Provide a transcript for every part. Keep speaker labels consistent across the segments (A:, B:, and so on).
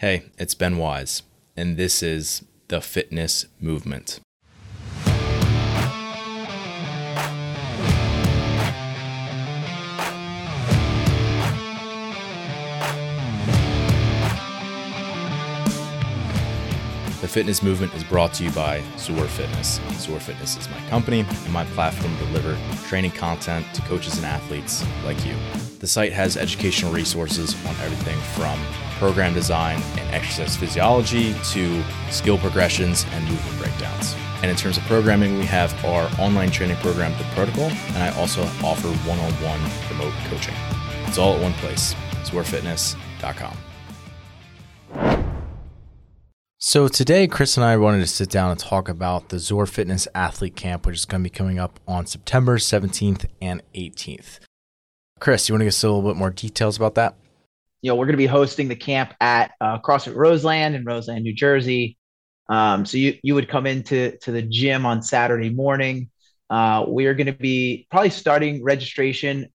A: Hey, it's Ben Wise, and this is the Fitness Movement. Fitness Movement is brought to you by ZOAR Fitness. ZOAR Fitness is my company and my platform to deliver training content to coaches and athletes like you. The site has educational resources on everything from program design and exercise physiology to skill progressions and movement breakdowns. And in terms of programming, we have our online training program, The Protocol, and I also offer one on one remote coaching. It's all at one place, zoarfitness.com. So today, Chris and I wanted to sit down and talk about the ZOAR Fitness Athlete Camp, which is going to be coming up on September 17th and 18th. Chris, you want to give us a little bit more details about that?
B: You know, we're going to be hosting the camp at uh, CrossFit Roseland in Roseland, New Jersey. Um, so you you would come into to the gym on Saturday morning. Uh, we are going to be probably starting registration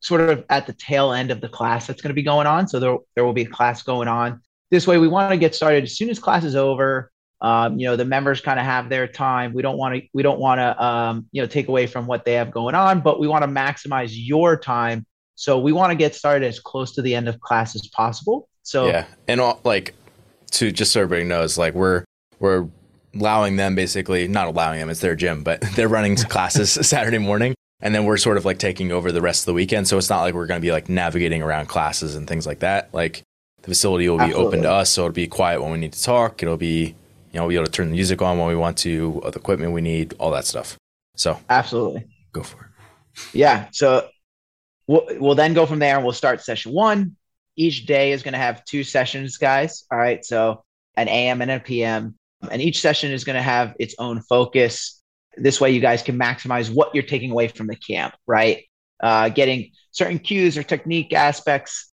B: sort of at the tail end of the class that's going to be going on. So there there will be a class going on this way we want to get started. As soon as class is over um, you know the members kind of have their time. We don't want to we don't want to um, you know take away from what they have going on but we want to maximize your time. So we want to get started as close to the end of class as possible. So
A: yeah and all, like to just so everybody knows like we're we're allowing them basically not allowing them it's their gym but they're running classes saturday morning and then we're sort of like taking over the rest of the weekend. So it's not like we're going to be like navigating around classes and things like that. Like the facility will be Absolutely. open to us, so it'll be quiet when we need to talk. It'll be, you know, we'll be able to turn the music on when we want to, the equipment we need, all that stuff. So
B: Absolutely.
A: Go for it.
B: Yeah. So we'll, we'll then go from there and we'll start session one. Each day is going to have two sessions, guys. All right. So an AM and a PM. And each session is going to have its own focus. This way, you guys can maximize what you're taking away from the camp, right? Uh, getting certain cues or technique aspects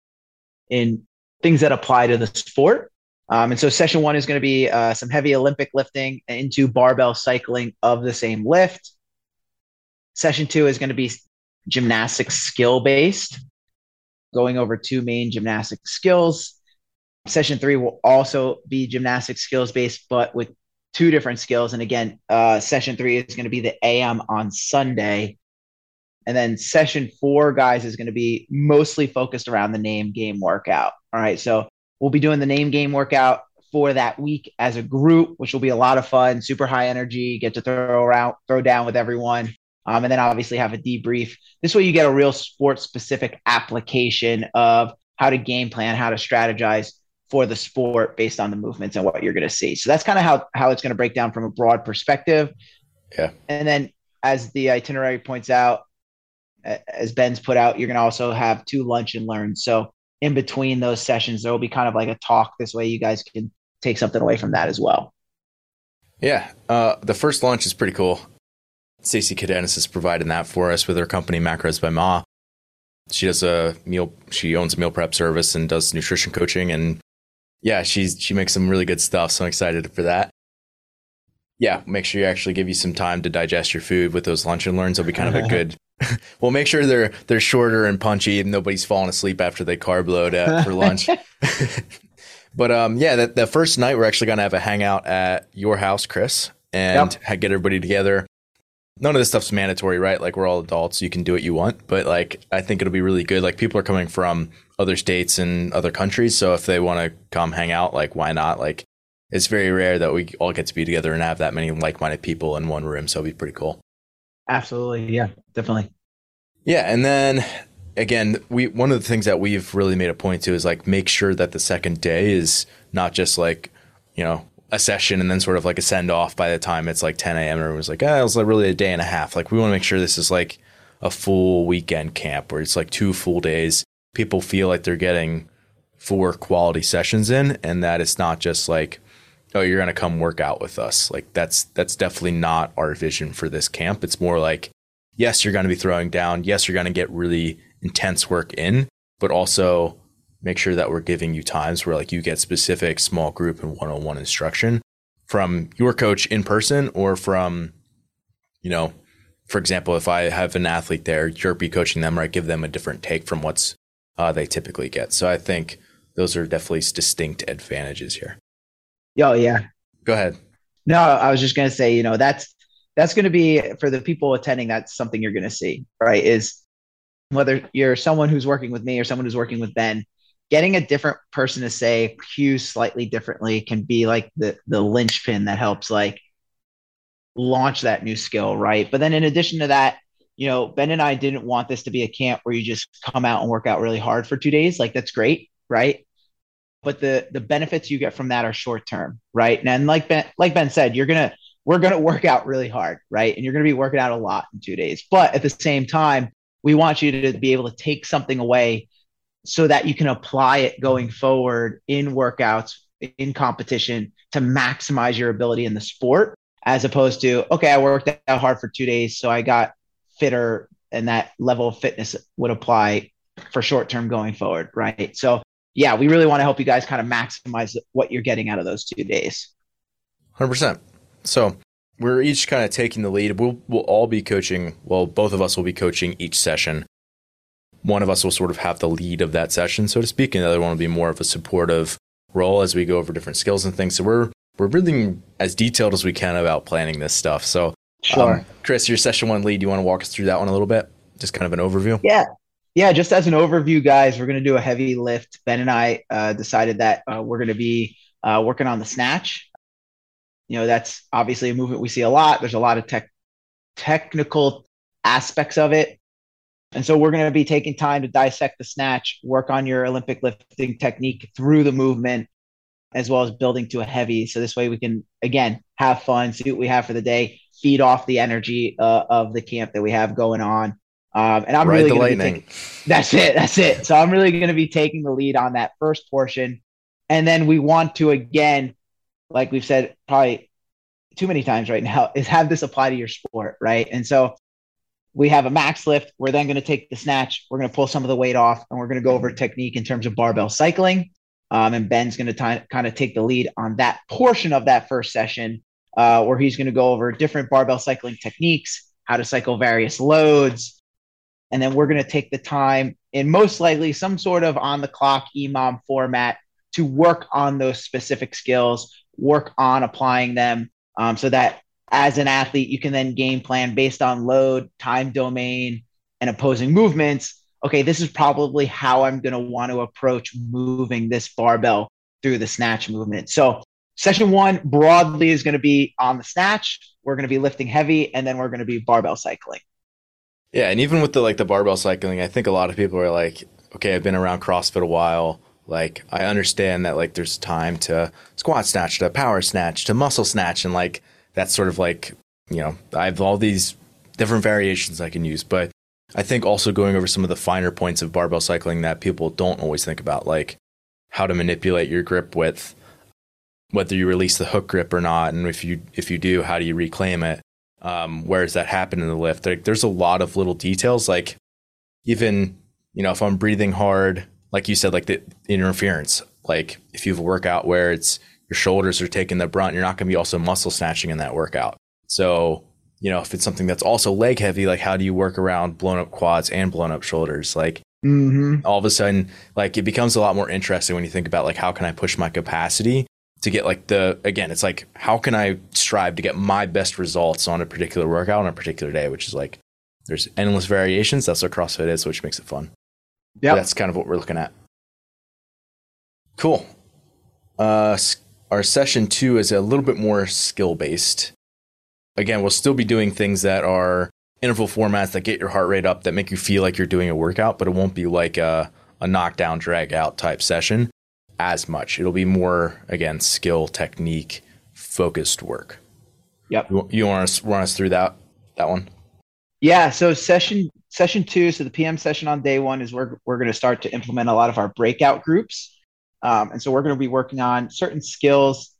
B: in things that apply to the sport. Um, and so session one is going to be uh, some heavy Olympic lifting into barbell cycling of the same lift. Session two is going to be gymnastics skill based, going over two main gymnastic skills. Session three will also be gymnastics skills based, but with two different skills. And again, uh, session three is going to be the AM on Sunday. And then session four, guys, is going to be mostly focused around the name game workout. All right. So we'll be doing the name game workout for that week as a group, which will be a lot of fun, super high energy, get to throw around, throw down with everyone. Um, and then obviously have a debrief. This way you get a real sports specific application of how to game plan, how to strategize for the sport based on the movements and what you're going to see. So that's kind of how, how it's going to break down from a broad perspective.
A: Yeah.
B: And then as the itinerary points out, as Ben's put out, you're going to also have two lunch and learns. So in between those sessions, there will be kind of like a talk. This way, you guys can take something away from that as well.
A: Yeah, uh, the first launch is pretty cool. Stacey Cadenas is providing that for us with her company Macros by Ma. She does a meal. She owns a meal prep service and does nutrition coaching, and yeah, she's she makes some really good stuff. So I'm excited for that. Yeah, make sure you actually give you some time to digest your food with those lunch and learns. It'll be kind of a good well, make sure they're they're shorter and punchy, and nobody's falling asleep after they carb load uh, for lunch. but um, yeah, the, the, first night we're actually gonna have a hangout at your house, Chris, and yep. get everybody together. None of this stuff's mandatory, right? Like we're all adults, you can do what you want. But like, I think it'll be really good. Like people are coming from other states and other countries, so if they want to come hang out, like why not? Like it's very rare that we all get to be together and have that many like-minded people in one room, so it'll be pretty cool.
B: Absolutely. Yeah, definitely.
A: Yeah. And then again, we one of the things that we've really made a point to is like make sure that the second day is not just like, you know, a session and then sort of like a send off by the time it's like 10 a.m. and was like, ah, it was like really a day and a half. Like we want to make sure this is like a full weekend camp where it's like two full days. People feel like they're getting four quality sessions in and that it's not just like, oh, you're going to come work out with us. Like that's that's definitely not our vision for this camp. It's more like yes, you're going to be throwing down. Yes, you're going to get really intense work in, but also make sure that we're giving you times where like you get specific small group and one-on-one instruction from your coach in person or from you know, for example, if I have an athlete there, you're be coaching them, or i Give them a different take from what's uh, they typically get. So I think those are definitely distinct advantages here.
B: Oh yeah.
A: Go ahead.
B: No, I was just gonna say, you know, that's that's gonna be for the people attending, that's something you're gonna see, right? Is whether you're someone who's working with me or someone who's working with Ben, getting a different person to say cues slightly differently can be like the the linchpin that helps like launch that new skill, right? But then in addition to that, you know, Ben and I didn't want this to be a camp where you just come out and work out really hard for two days. Like that's great, right? But the the benefits you get from that are short term, right? And like Ben like Ben said, you're gonna we're gonna work out really hard, right? And you're gonna be working out a lot in two days. But at the same time, we want you to be able to take something away so that you can apply it going forward in workouts, in competition to maximize your ability in the sport, as opposed to, okay, I worked out hard for two days, so I got fitter, and that level of fitness would apply for short term going forward, right? So, yeah, we really want to help you guys kind of maximize what you're getting out of those two days.
A: 100%. So, we're each kind of taking the lead. We'll, we'll all be coaching, well, both of us will be coaching each session one of us will sort of have the lead of that session, so to speak, and the other one will be more of a supportive role as we go over different skills and things. So we're we're really as detailed as we can about planning this stuff. So,
B: sure, um,
A: Chris, your session one lead. You want to walk us through that one a little bit? Just kind of an overview.
B: Yeah, yeah. Just as an overview, guys, we're going to do a heavy lift. Ben and I uh, decided that uh, we're going to be uh, working on the snatch. You know, that's obviously a movement we see a lot. There's a lot of tech technical aspects of it and so we're going to be taking time to dissect the snatch, work on your Olympic lifting technique through the movement, as well as building to a heavy. So this way we can, again, have fun, see what we have for the day, feed off the energy uh, of the camp that we have going on. Um, and I'm Ride really going to be taking, that's it. That's it. So I'm really going to be taking the lead on that first portion. And then we want to, again, like we've said probably too many times right now, is have this apply to your sport. Right. And so we have a max lift. We're then going to take the snatch. We're going to pull some of the weight off, and we're going to go over technique in terms of barbell cycling. Um, and Ben's going to kind of take the lead on that portion of that first session, uh, where he's going to go over different barbell cycling techniques, how to cycle various loads, and then we're going to take the time in most likely some sort of on the clock EMOM format to work on those specific skills, work on applying them, um, so that as an athlete, you can then game plan based on load, time domain, and opposing movements. Okay, this is probably how I'm going to want to approach moving this barbell through the snatch movement. So, session one broadly is going to be on the snatch. We're going to be lifting heavy, and then we're going to be barbell cycling.
A: Yeah, and even with the like the barbell cycling, I think a lot of people are like, okay, I've been around CrossFit a while. Like, I understand that like there's time to squat snatch, to power snatch, to muscle snatch, and like that's sort of like, you know, I have all these different variations I can use. But I think also going over some of the finer points of barbell cycling that people don't always think about, like how to manipulate your grip width, whether you release the hook grip or not, and if you if you do, how do you reclaim it? Um, where does that happen in the lift? Like, there's a lot of little details, like even you know if I'm breathing hard, like you said, like the interference. Like if you have a workout where it's your shoulders are taking the brunt. You're not going to be also muscle snatching in that workout. So, you know, if it's something that's also leg heavy, like how do you work around blown up quads and blown up shoulders? Like
B: mm-hmm.
A: all of a sudden, like it becomes a lot more interesting when you think about like how can I push my capacity to get like the again, it's like how can I strive to get my best results on a particular workout on a particular day, which is like there's endless variations. That's what CrossFit is, which makes it fun. Yeah, that's kind of what we're looking at. Cool. Uh, our session two is a little bit more skill based. Again, we'll still be doing things that are interval formats that get your heart rate up, that make you feel like you're doing a workout, but it won't be like a, a knockdown, drag out type session as much. It'll be more, again, skill, technique, focused work.
B: Yep.
A: You, you want to run us through that that one?
B: Yeah. So session session two, so the PM session on day one is where we're going to start to implement a lot of our breakout groups. Um, and so we're going to be working on certain skills,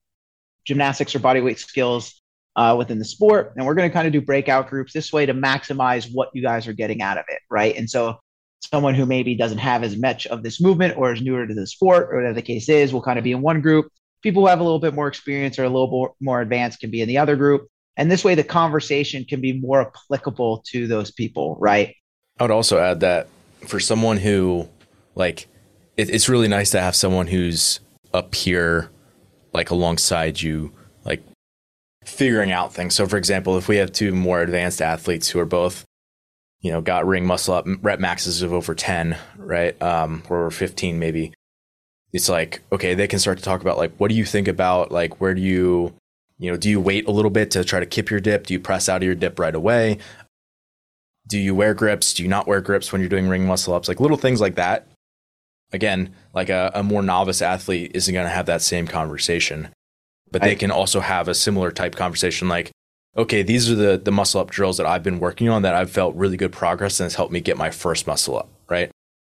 B: gymnastics or bodyweight skills uh, within the sport. And we're going to kind of do breakout groups this way to maximize what you guys are getting out of it. Right. And so someone who maybe doesn't have as much of this movement or is newer to the sport or whatever the case is will kind of be in one group. People who have a little bit more experience or a little more advanced can be in the other group. And this way, the conversation can be more applicable to those people, right?
A: I would also add that for someone who, like, it, it's really nice to have someone who's up here, like alongside you, like figuring out things. So, for example, if we have two more advanced athletes who are both, you know, got ring muscle up rep maxes of over 10, right? Um, or 15 maybe. It's like, okay, they can start to talk about like, what do you think about like, where do you, you know, do you wait a little bit to try to kip your dip? Do you press out of your dip right away? Do you wear grips? Do you not wear grips when you're doing ring muscle ups? Like little things like that. Again, like a, a more novice athlete isn't going to have that same conversation, but they I, can also have a similar type conversation like, okay, these are the, the muscle up drills that I've been working on that I've felt really good progress and has helped me get my first muscle up, right?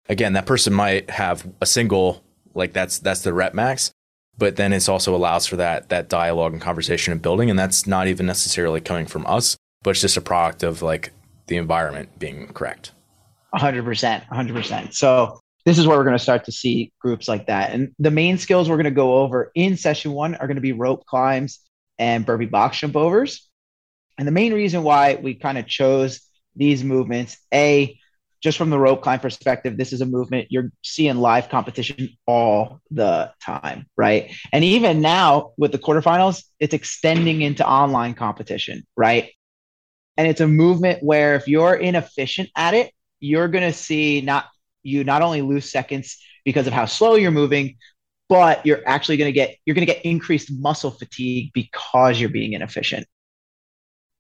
A: Again, that person might have a single, like that's, that's the rep max, but then it also allows for that, that dialogue and conversation and building. And that's not even necessarily coming from us, but it's just a product of like the environment being correct.
B: 100%. 100%. So this is where we're going to start to see groups like that. And the main skills we're going to go over in session one are going to be rope climbs and burpee box jump overs. And the main reason why we kind of chose these movements, A, just from the rope climb perspective, this is a movement you're seeing live competition all the time, right? And even now with the quarterfinals, it's extending into online competition, right? And it's a movement where if you're inefficient at it, you're going to see not you not only lose seconds because of how slow you're moving, but you're actually going to get you're going to get increased muscle fatigue because you're being inefficient.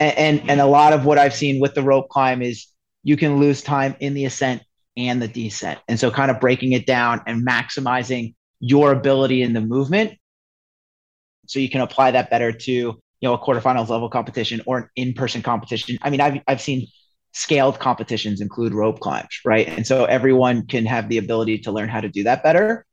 B: And, and and a lot of what I've seen with the rope climb is you can lose time in the ascent and the descent. And so kind of breaking it down and maximizing your ability in the movement so you can apply that better to you know a quarterfinals level competition or an in-person competition. I mean i've, I've seen scaled competitions include rope climbs right? And so everyone can have the ability to learn how to do that better.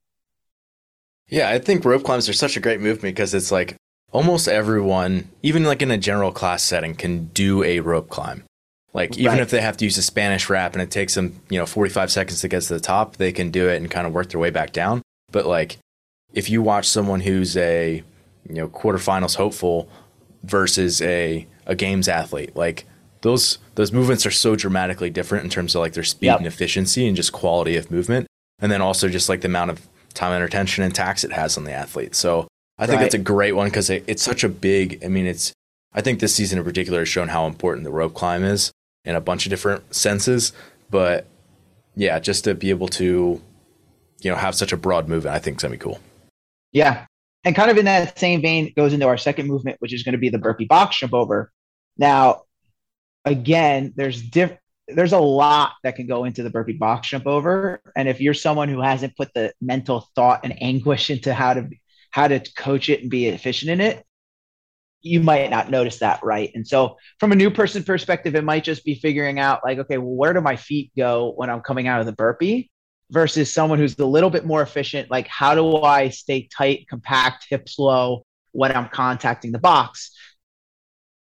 A: Yeah i think rope climbs are such a great movement because it's like almost everyone even like in a general class setting can do a rope climb like even right. if they have to use a spanish wrap and it takes them you know 45 seconds to get to the top they can do it and kind of work their way back down but like if you watch someone who's a you know quarterfinals hopeful versus a a games athlete. Like those those movements are so dramatically different in terms of like their speed yep. and efficiency and just quality of movement, and then also just like the amount of time and attention and tax it has on the athlete. So I think right. that's a great one because it, it's such a big. I mean, it's I think this season in particular has shown how important the rope climb is in a bunch of different senses. But yeah, just to be able to you know have such a broad movement, I think is gonna be cool.
B: Yeah, and kind of in that same vein goes into our second movement, which is going to be the burpee box jump over. Now, again, there's diff- there's a lot that can go into the burpee box jump over, and if you're someone who hasn't put the mental thought and anguish into how to how to coach it and be efficient in it, you might not notice that, right? And so, from a new person perspective, it might just be figuring out like, okay, well, where do my feet go when I'm coming out of the burpee? versus someone who's a little bit more efficient. Like, how do I stay tight, compact, hips low when I'm contacting the box?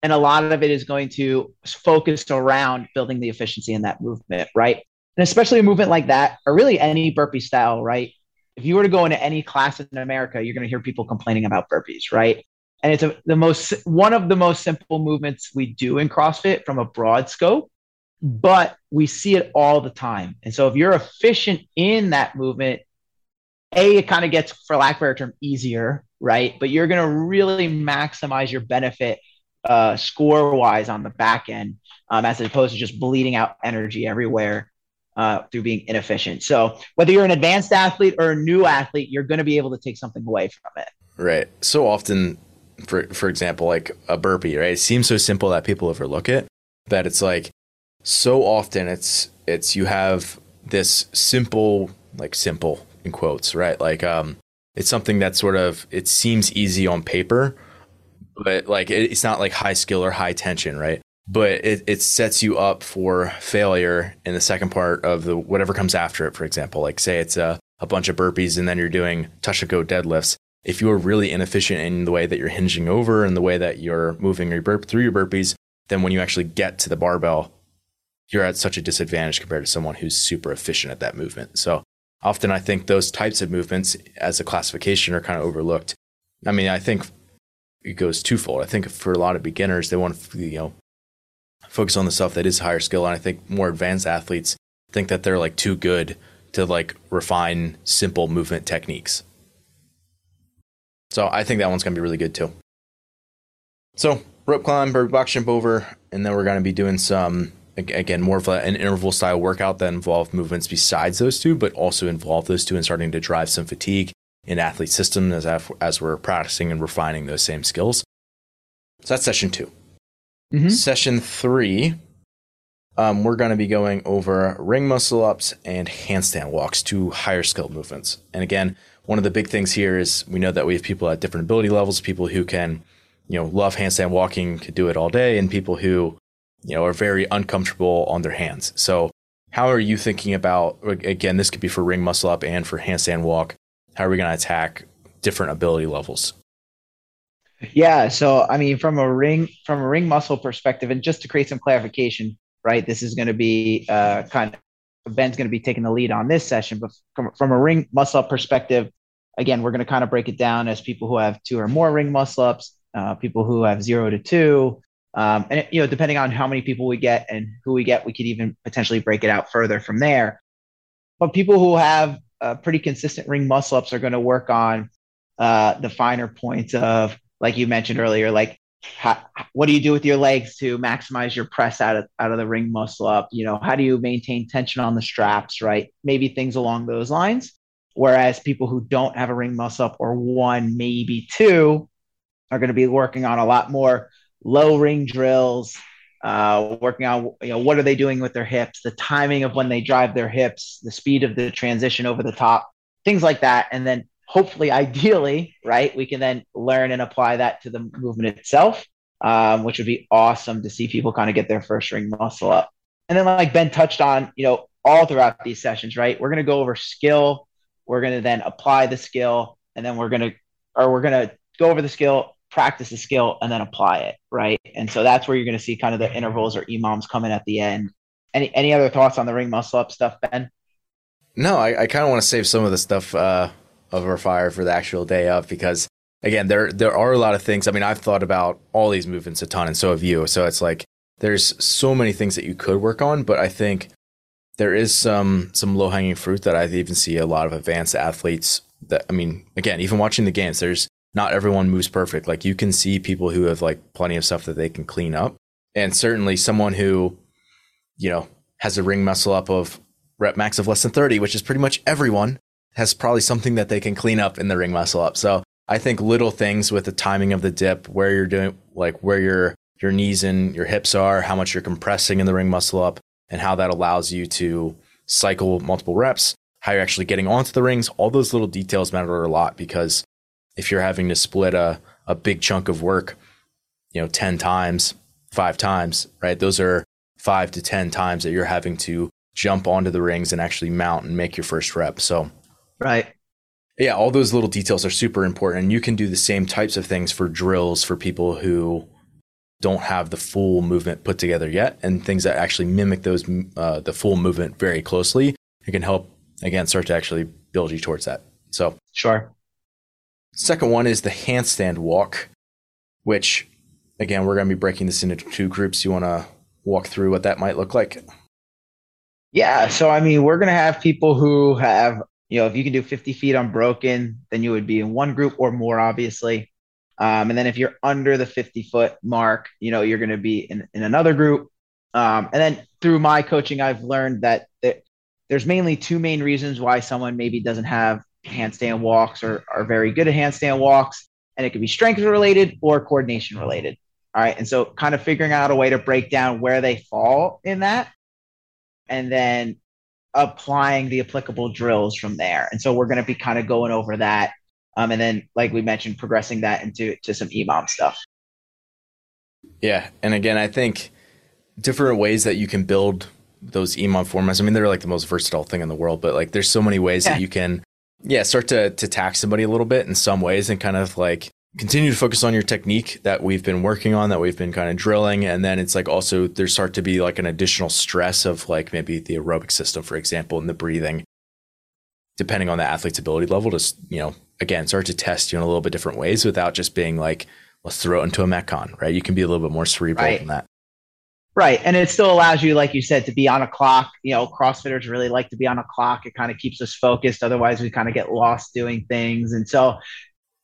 B: And a lot of it is going to focus around building the efficiency in that movement, right? And especially a movement like that, or really any burpee style, right? If you were to go into any class in America, you're going to hear people complaining about burpees, right? And it's a, the most one of the most simple movements we do in CrossFit from a broad scope but we see it all the time. And so if you're efficient in that movement, A, it kind of gets, for lack of a better term, easier, right? But you're going to really maximize your benefit uh, score wise on the back end, um, as opposed to just bleeding out energy everywhere uh, through being inefficient. So whether you're an advanced athlete or a new athlete, you're going to be able to take something away from it.
A: Right. So often, for for example, like a burpee, right? It seems so simple that people overlook it. That it's like so often it's it's you have this simple like simple in quotes right like um it's something that sort of it seems easy on paper but like it, it's not like high skill or high tension right but it, it sets you up for failure in the second part of the whatever comes after it for example like say it's a, a bunch of burpees and then you're doing touch and go deadlifts if you are really inefficient in the way that you're hinging over and the way that you're moving your burp through your burpees then when you actually get to the barbell you're at such a disadvantage compared to someone who's super efficient at that movement. So often I think those types of movements as a classification are kind of overlooked. I mean, I think it goes twofold. I think for a lot of beginners, they want to, you know, focus on the stuff that is higher skill. And I think more advanced athletes think that they're like too good to like refine simple movement techniques. So I think that one's going to be really good too. So rope climb, burpee box jump over, and then we're going to be doing some again more of an interval style workout that involve movements besides those two, but also involve those two and starting to drive some fatigue in athlete system as as we're practicing and refining those same skills. So that's session 2 mm-hmm. Session three, um, we're going to be going over ring muscle ups and handstand walks, two higher skill movements. And again, one of the big things here is we know that we have people at different ability levels, people who can, you know, love handstand walking, could do it all day, and people who, you know, are very uncomfortable on their hands. So, how are you thinking about? Again, this could be for ring muscle up and for handstand walk. How are we going to attack different ability levels?
B: Yeah, so I mean, from a ring from a ring muscle perspective, and just to create some clarification, right? This is going to be uh, kind of Ben's going to be taking the lead on this session, but from, from a ring muscle perspective, again, we're going to kind of break it down as people who have two or more ring muscle ups, uh, people who have zero to two, um, and you know, depending on how many people we get and who we get, we could even potentially break it out further from there. But people who have uh, pretty consistent ring muscle ups are going to work on uh, the finer points of, like you mentioned earlier, like how, what do you do with your legs to maximize your press out of out of the ring muscle up? You know, how do you maintain tension on the straps, right? Maybe things along those lines. Whereas people who don't have a ring muscle up or one, maybe two, are going to be working on a lot more low ring drills, uh, working on you know what are they doing with their hips, the timing of when they drive their hips, the speed of the transition over the top, things like that, and then hopefully, ideally, right, we can then learn and apply that to the movement itself, um, which would be awesome to see people kind of get their first ring muscle up. And then, like Ben touched on, you know, all throughout these sessions, right, we're going to go over skill we're going to then apply the skill, and then we're going to, or we're going to go over the skill, practice the skill, and then apply it, right? And so that's where you're going to see kind of the intervals or EMOMs coming at the end. Any any other thoughts on the ring muscle up stuff, Ben?
A: No, I, I kind of want to save some of the stuff uh, over fire for the actual day of because again, there there are a lot of things. I mean, I've thought about all these movements a ton, and so have you. So it's like there's so many things that you could work on, but I think there is some some low hanging fruit that I even see a lot of advanced athletes. That I mean, again, even watching the games, there's not everyone moves perfect. Like you can see people who have like plenty of stuff that they can clean up, and certainly someone who, you know, has a ring muscle up of rep max of less than thirty, which is pretty much everyone, has probably something that they can clean up in the ring muscle up. So I think little things with the timing of the dip, where you're doing, like where your your knees and your hips are, how much you're compressing in the ring muscle up, and how that allows you to cycle multiple reps, how you're actually getting onto the rings. All those little details matter a lot because if you're having to split a, a big chunk of work, you know, 10 times, five times, right? Those are five to 10 times that you're having to jump onto the rings and actually mount and make your first rep. So,
B: right.
A: Yeah, all those little details are super important. And you can do the same types of things for drills for people who don't have the full movement put together yet, and things that actually mimic those uh, the full movement very closely, it can help again start to actually build you towards that. So
B: sure.
A: Second one is the handstand walk, which again we're going to be breaking this into two groups. You want to walk through what that might look like?
B: Yeah, so I mean, we're going to have people who have you know if you can do 50 feet unbroken, then you would be in one group or more, obviously. Um, and then if you're under the 50 foot mark, you know, you're going to be in, in another group. Um, and then through my coaching, I've learned that, that there's mainly two main reasons why someone maybe doesn't have handstand walks or are very good at handstand walks. And it could be strength related or coordination related. All right. And so kind of figuring out a way to break down where they fall in that and then applying the applicable drills from there. And so we're going to be kind of going over that um, and then, like we mentioned, progressing that into to some EMOM stuff.
A: Yeah, and again, I think different ways that you can build those EMOM formats. I mean, they're like the most versatile thing in the world, but like there's so many ways yeah. that you can, yeah, start to to tax somebody a little bit in some ways, and kind of like continue to focus on your technique that we've been working on, that we've been kind of drilling, and then it's like also there start to be like an additional stress of like maybe the aerobic system, for example, and the breathing, depending on the athlete's ability level, to you know again start to test you in a little bit different ways without just being like let's throw it into a metcon right you can be a little bit more cerebral right. than that
B: Right. And it still allows you, like you said, to be on a clock. You know, CrossFitters really like to be on a clock. It kind of keeps us focused. Otherwise, we kind of get lost doing things. And so,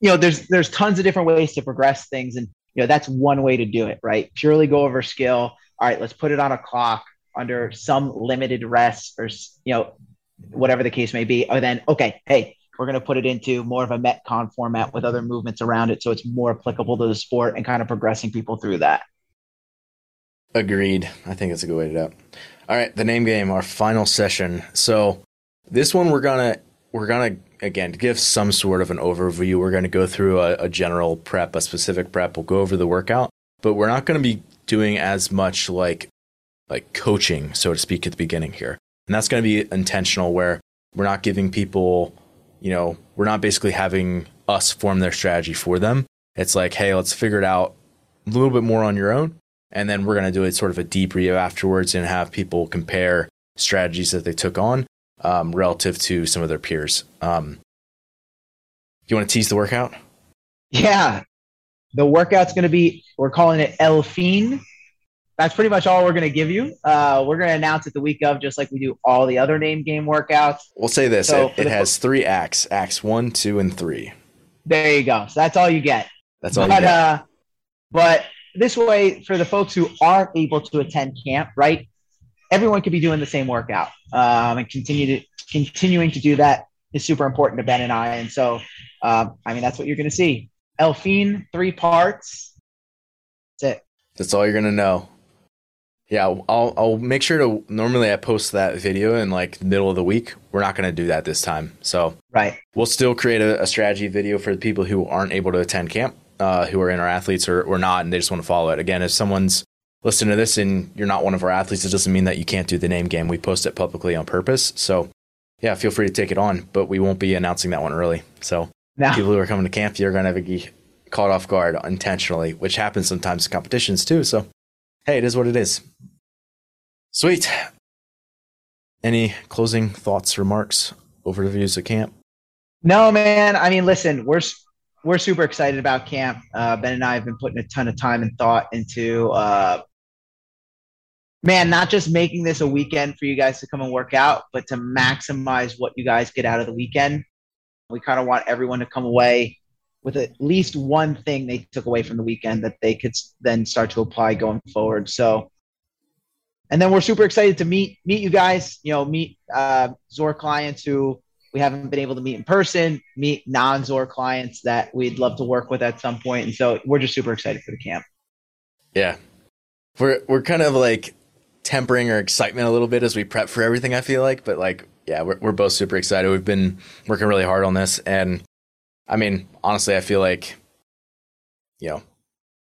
B: you know, there's there's tons of different ways to progress things. And, you know, that's one way to do it, right? Purely go over skill. All right, let's put it on a clock under some limited rest or, you know, whatever the case may be. Or then, okay, hey, we're going to put it into more of a Metcon format with other movements around it. So it's more applicable to the sport and kind of progressing people through that.
A: Agreed. I think it's a good way to do it. All right, the name game, our final session. So this one we're gonna we're gonna again give some sort of an overview. We're gonna go through a, a general prep, a specific prep. We'll go over the workout, but we're not gonna be doing as much like like coaching, so to speak, at the beginning here. And that's gonna be intentional where we're not giving people, you know, we're not basically having us form their strategy for them. It's like, hey, let's figure it out a little bit more on your own and then we're going to do it sort of a debrief afterwards and have people compare strategies that they took on um, relative to some of their peers. Um, you want to tease the workout?
B: Yeah. The workout's going to be, we're calling it Elfine. That's pretty much all we're going to give you. Uh, we're going to announce it the week of, just like we do all the other name game workouts.
A: We'll say this so it, it has three acts acts one, two, and three.
B: There you go. So that's all you get.
A: That's all but, Uh,
B: but this way, for the folks who aren't able to attend camp, right? Everyone could be doing the same workout, um, and continue to continuing to do that is super important to Ben and I. And so, um, I mean, that's what you're going to see. Elfine, three parts. That's it.
A: That's all you're going to know. Yeah, I'll I'll make sure to. Normally, I post that video in like middle of the week. We're not going to do that this time. So,
B: right,
A: we'll still create a, a strategy video for the people who aren't able to attend camp uh, who are in our athletes or, or not, and they just want to follow it. Again, if someone's listening to this and you're not one of our athletes, it doesn't mean that you can't do the name game. We post it publicly on purpose. So, yeah, feel free to take it on, but we won't be announcing that one early. So, no. people who are coming to camp, you're going to have to be caught off guard intentionally, which happens sometimes in competitions too. So, hey, it is what it is. Sweet. Any closing thoughts, remarks, overviews of camp?
B: No, man. I mean, listen, we're we're super excited about camp. Uh, ben and I have been putting a ton of time and thought into, uh, man, not just making this a weekend for you guys to come and work out, but to maximize what you guys get out of the weekend. We kind of want everyone to come away with at least one thing they took away from the weekend that they could then start to apply going forward. So, and then we're super excited to meet meet you guys. You know, meet uh, ZOAR clients who we haven't been able to meet in person, meet non-ZOAR clients that we'd love to work with at some point. And so we're just super excited for the camp.
A: Yeah. We're we're kind of like tempering our excitement a little bit as we prep for everything, I feel like. But like, yeah, we're we're both super excited. We've been working really hard on this. And I mean, honestly, I feel like, you know,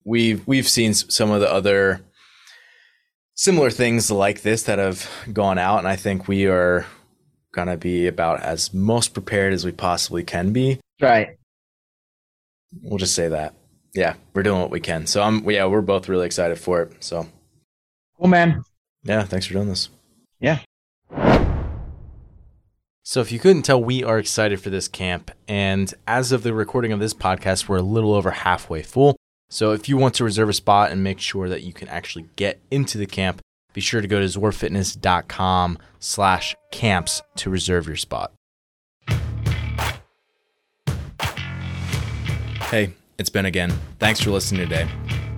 A: we've we've seen some of the other similar things like this that have gone out, and I think we are gonna be about as most prepared as we possibly can be.
B: Right.
A: We'll just say that. Yeah, we're doing what we can. So I'm yeah, we're both really excited for it. So
B: Cool man.
A: Yeah, thanks for doing this.
B: Yeah.
A: So, if you couldn't tell, we are excited for this camp. And as of the recording of this podcast, we're a little over halfway full. So, if you want to reserve a spot and make sure that you can actually get into the camp, be sure to go to zoarfitness.com slash camps to reserve your spot. Hey, it's Ben again. Thanks for listening today.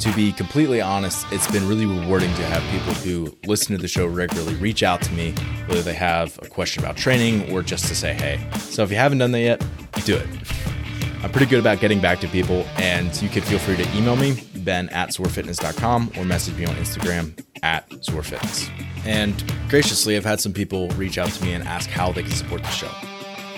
A: To be completely honest, it's been really rewarding to have people who listen to the show regularly reach out to me, whether they have a question about training or just to say hey. So if you haven't done that yet, do it. I'm pretty good about getting back to people, and you can feel free to email me, ben at zoarfitness.com, or message me on Instagram at zoarfitness. And graciously, I've had some people reach out to me and ask how they can support the show.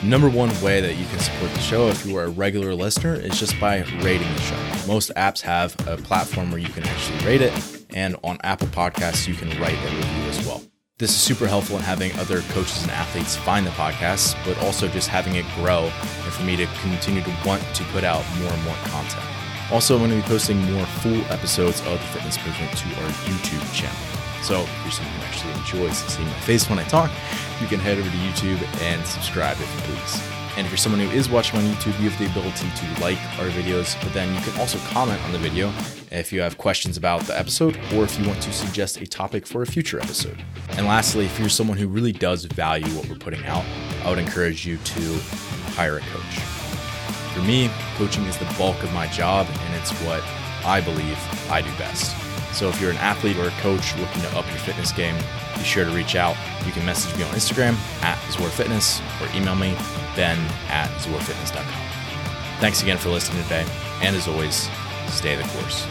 A: Number one way that you can support the show if you are a regular listener is just by rating the show. Most apps have a platform where you can actually rate it, and on Apple Podcasts, you can write a review as well. This is super helpful in having other coaches and athletes find the podcast, but also just having it grow and for me to continue to want to put out more and more content. Also, I'm going to be posting more full episodes of the fitness movement to our YouTube channel. So if you're someone who actually enjoys seeing my face when I talk, you can head over to YouTube and subscribe if you please. And if you're someone who is watching on YouTube, you have the ability to like our videos, but then you can also comment on the video if you have questions about the episode or if you want to suggest a topic for a future episode. And lastly, if you're someone who really does value what we're putting out, I would encourage you to hire a coach. For me, coaching is the bulk of my job, and it's what I believe I do best. So if you're an athlete or a coach looking to up your fitness game, be sure to reach out. You can message me on Instagram at ZOAR Fitness or email me, ben at zoarfitness.com. Thanks again for listening today, and as always, stay the course.